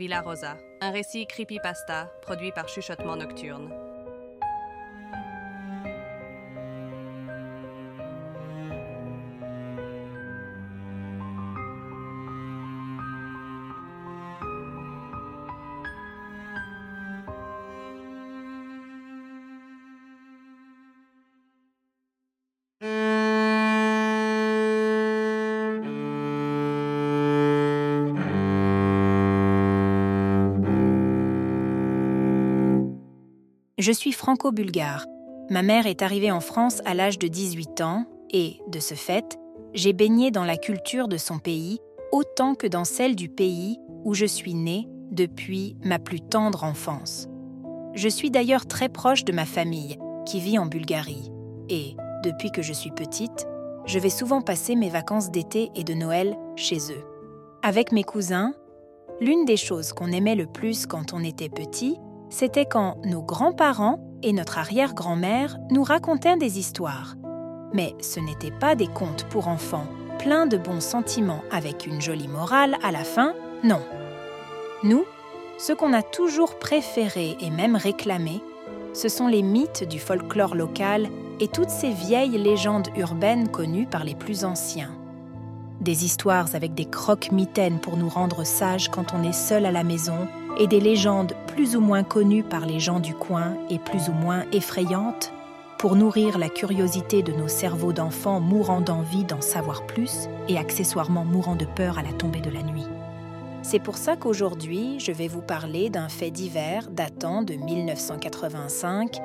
Villa Rosa, un récit creepypasta produit par Chuchotement Nocturne. Je suis franco-bulgare. Ma mère est arrivée en France à l'âge de 18 ans et, de ce fait, j'ai baigné dans la culture de son pays autant que dans celle du pays où je suis née depuis ma plus tendre enfance. Je suis d'ailleurs très proche de ma famille, qui vit en Bulgarie, et, depuis que je suis petite, je vais souvent passer mes vacances d'été et de Noël chez eux. Avec mes cousins, l'une des choses qu'on aimait le plus quand on était petit, c'était quand nos grands-parents et notre arrière-grand-mère nous racontaient des histoires. Mais ce n'étaient pas des contes pour enfants, pleins de bons sentiments avec une jolie morale à la fin, non. Nous, ce qu'on a toujours préféré et même réclamé, ce sont les mythes du folklore local et toutes ces vieilles légendes urbaines connues par les plus anciens. Des histoires avec des croques-mitaines pour nous rendre sages quand on est seul à la maison et des légendes plus ou moins connues par les gens du coin et plus ou moins effrayantes pour nourrir la curiosité de nos cerveaux d'enfants mourant d'envie d'en savoir plus et accessoirement mourant de peur à la tombée de la nuit. C'est pour ça qu'aujourd'hui, je vais vous parler d'un fait divers datant de 1985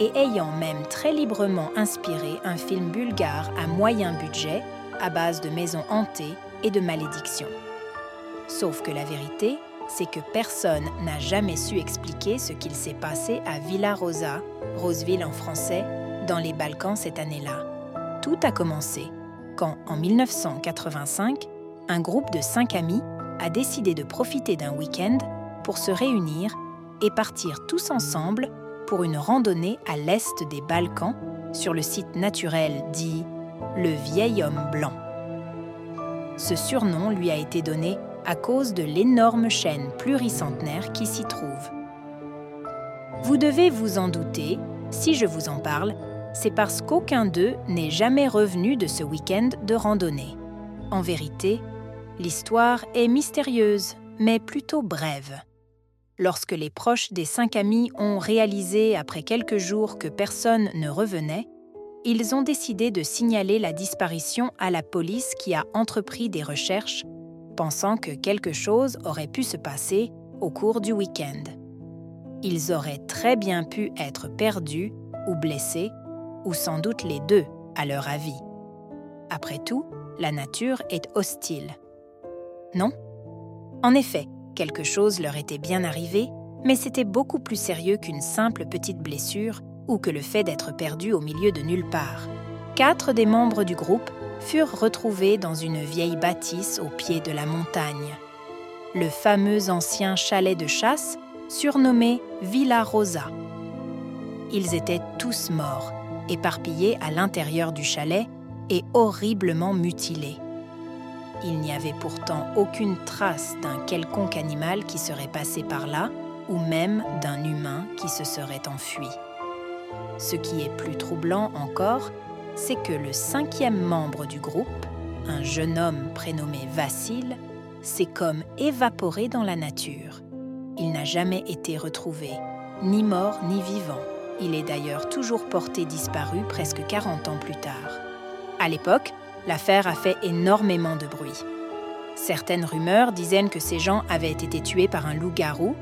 et ayant même très librement inspiré un film bulgare à moyen budget à base de maisons hantées et de malédictions. Sauf que la vérité, c'est que personne n'a jamais su expliquer ce qu'il s'est passé à Villa Rosa, Roseville en français, dans les Balkans cette année-là. Tout a commencé quand, en 1985, un groupe de cinq amis a décidé de profiter d'un week-end pour se réunir et partir tous ensemble pour une randonnée à l'est des Balkans sur le site naturel dit le vieil homme blanc. Ce surnom lui a été donné à cause de l'énorme chaîne pluricentenaire qui s'y trouve. Vous devez vous en douter, si je vous en parle, c'est parce qu'aucun d'eux n'est jamais revenu de ce week-end de randonnée. En vérité, l'histoire est mystérieuse, mais plutôt brève. Lorsque les proches des cinq amis ont réalisé après quelques jours que personne ne revenait, ils ont décidé de signaler la disparition à la police qui a entrepris des recherches pensant que quelque chose aurait pu se passer au cours du week-end. Ils auraient très bien pu être perdus ou blessés, ou sans doute les deux, à leur avis. Après tout, la nature est hostile. Non En effet, quelque chose leur était bien arrivé, mais c'était beaucoup plus sérieux qu'une simple petite blessure ou que le fait d'être perdu au milieu de nulle part. Quatre des membres du groupe furent retrouvés dans une vieille bâtisse au pied de la montagne. Le fameux ancien chalet de chasse, surnommé Villa Rosa. Ils étaient tous morts, éparpillés à l'intérieur du chalet et horriblement mutilés. Il n'y avait pourtant aucune trace d'un quelconque animal qui serait passé par là, ou même d'un humain qui se serait enfui. Ce qui est plus troublant encore, c'est que le cinquième membre du groupe, un jeune homme prénommé Vassil, s'est comme évaporé dans la nature. Il n'a jamais été retrouvé, ni mort ni vivant. Il est d'ailleurs toujours porté disparu presque 40 ans plus tard. À l'époque, l'affaire a fait énormément de bruit. Certaines rumeurs disaient que ces gens avaient été tués par un loup-garou,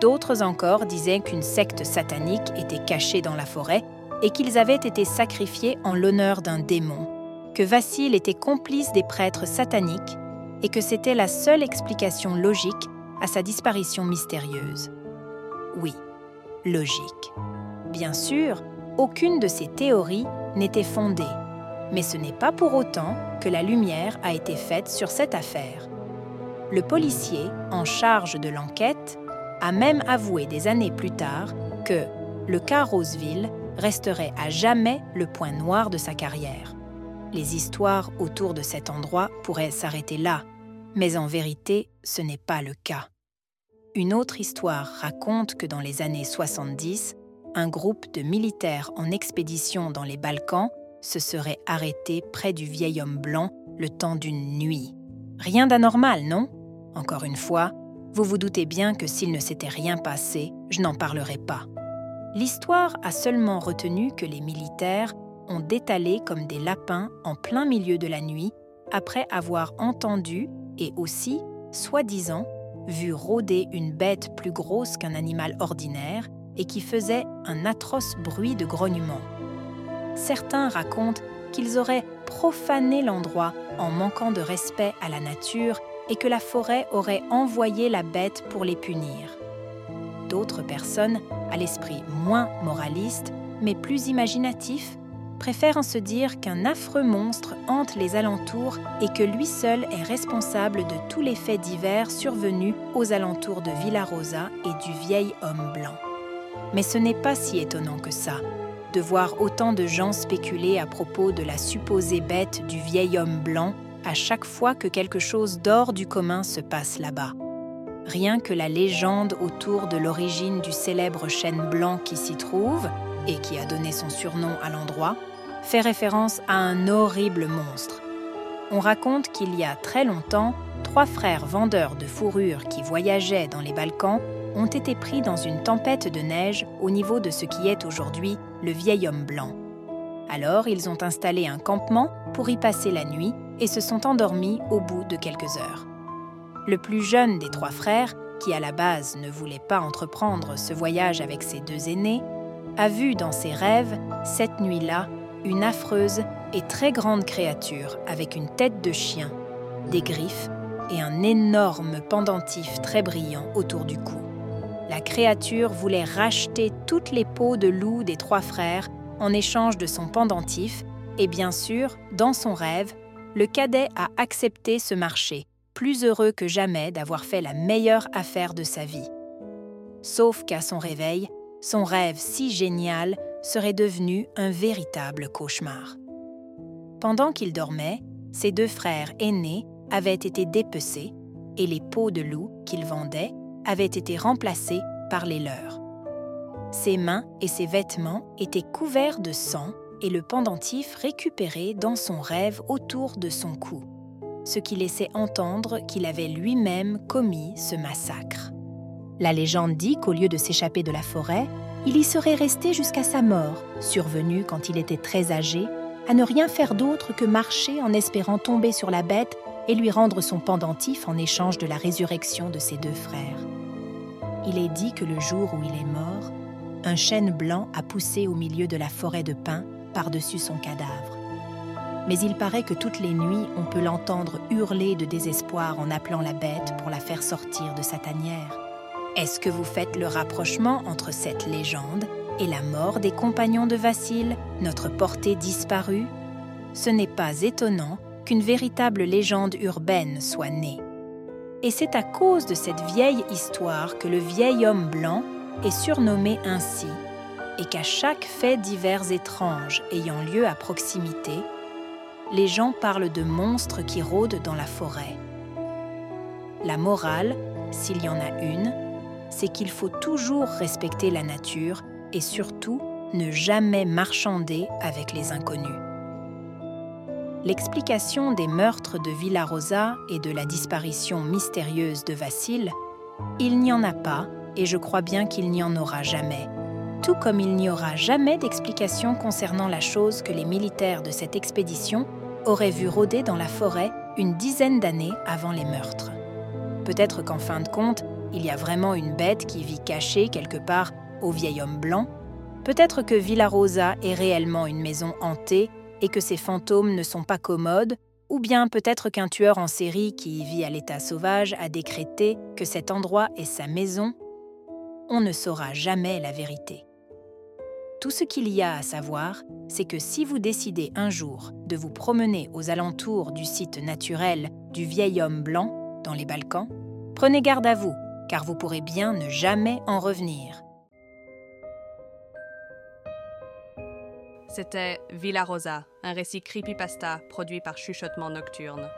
d'autres encore disaient qu'une secte satanique était cachée dans la forêt et qu'ils avaient été sacrifiés en l'honneur d'un démon, que Vassil était complice des prêtres sataniques et que c'était la seule explication logique à sa disparition mystérieuse. Oui, logique. Bien sûr, aucune de ces théories n'était fondée, mais ce n'est pas pour autant que la lumière a été faite sur cette affaire. Le policier en charge de l'enquête a même avoué des années plus tard que le cas Roseville resterait à jamais le point noir de sa carrière. Les histoires autour de cet endroit pourraient s'arrêter là, mais en vérité, ce n'est pas le cas. Une autre histoire raconte que dans les années 70, un groupe de militaires en expédition dans les Balkans se serait arrêté près du vieil homme blanc le temps d'une nuit. Rien d'anormal, non? Encore une fois, vous vous doutez bien que s'il ne s'était rien passé, je n'en parlerai pas. L'histoire a seulement retenu que les militaires ont détalé comme des lapins en plein milieu de la nuit après avoir entendu et aussi, soi-disant, vu rôder une bête plus grosse qu'un animal ordinaire et qui faisait un atroce bruit de grognement. Certains racontent qu'ils auraient profané l'endroit en manquant de respect à la nature et que la forêt aurait envoyé la bête pour les punir. D'autres personnes, à l'esprit moins moraliste, mais plus imaginatif, préfèrent en se dire qu'un affreux monstre hante les alentours et que lui seul est responsable de tous les faits divers survenus aux alentours de Villarosa et du vieil homme blanc. Mais ce n'est pas si étonnant que ça, de voir autant de gens spéculer à propos de la supposée bête du vieil homme blanc à chaque fois que quelque chose d'hors du commun se passe là-bas. Rien que la légende autour de l'origine du célèbre chêne blanc qui s'y trouve, et qui a donné son surnom à l'endroit, fait référence à un horrible monstre. On raconte qu'il y a très longtemps, trois frères vendeurs de fourrures qui voyageaient dans les Balkans ont été pris dans une tempête de neige au niveau de ce qui est aujourd'hui le vieil homme blanc. Alors ils ont installé un campement pour y passer la nuit et se sont endormis au bout de quelques heures. Le plus jeune des trois frères, qui à la base ne voulait pas entreprendre ce voyage avec ses deux aînés, a vu dans ses rêves, cette nuit-là, une affreuse et très grande créature avec une tête de chien, des griffes et un énorme pendentif très brillant autour du cou. La créature voulait racheter toutes les peaux de loup des trois frères en échange de son pendentif, et bien sûr, dans son rêve, le cadet a accepté ce marché, plus heureux que jamais d'avoir fait la meilleure affaire de sa vie. Sauf qu'à son réveil, son rêve si génial serait devenu un véritable cauchemar. Pendant qu'il dormait, ses deux frères aînés avaient été dépecés et les peaux de loup qu'il vendait avaient été remplacées par les leurs. Ses mains et ses vêtements étaient couverts de sang et le pendentif récupéré dans son rêve autour de son cou, ce qui laissait entendre qu'il avait lui-même commis ce massacre. La légende dit qu'au lieu de s'échapper de la forêt, il y serait resté jusqu'à sa mort, survenue quand il était très âgé, à ne rien faire d'autre que marcher en espérant tomber sur la bête et lui rendre son pendentif en échange de la résurrection de ses deux frères. Il est dit que le jour où il est mort, un chêne blanc a poussé au milieu de la forêt de pins par-dessus son cadavre. Mais il paraît que toutes les nuits, on peut l'entendre hurler de désespoir en appelant la bête pour la faire sortir de sa tanière. Est-ce que vous faites le rapprochement entre cette légende et la mort des compagnons de Vassil, notre portée disparue? Ce n'est pas étonnant qu'une véritable légende urbaine soit née. Et c'est à cause de cette vieille histoire que le vieil homme blanc est surnommé ainsi, et qu'à chaque fait divers étrange ayant lieu à proximité, les gens parlent de monstres qui rôdent dans la forêt. La morale, s'il y en a une, c'est qu'il faut toujours respecter la nature et surtout ne jamais marchander avec les inconnus. L'explication des meurtres de Villarosa et de la disparition mystérieuse de Vassil, il n'y en a pas et je crois bien qu'il n'y en aura jamais. Tout comme il n'y aura jamais d'explication concernant la chose que les militaires de cette expédition auraient vu rôder dans la forêt une dizaine d'années avant les meurtres. Peut-être qu'en fin de compte, il y a vraiment une bête qui vit cachée quelque part au vieil homme blanc. Peut-être que Villarosa est réellement une maison hantée et que ses fantômes ne sont pas commodes, ou bien peut-être qu'un tueur en série qui vit à l'état sauvage a décrété que cet endroit est sa maison. On ne saura jamais la vérité. Tout ce qu'il y a à savoir, c'est que si vous décidez un jour de vous promener aux alentours du site naturel du vieil homme blanc dans les Balkans, prenez garde à vous car vous pourrez bien ne jamais en revenir. C'était Villa Rosa, un récit creepypasta produit par Chuchotement Nocturne.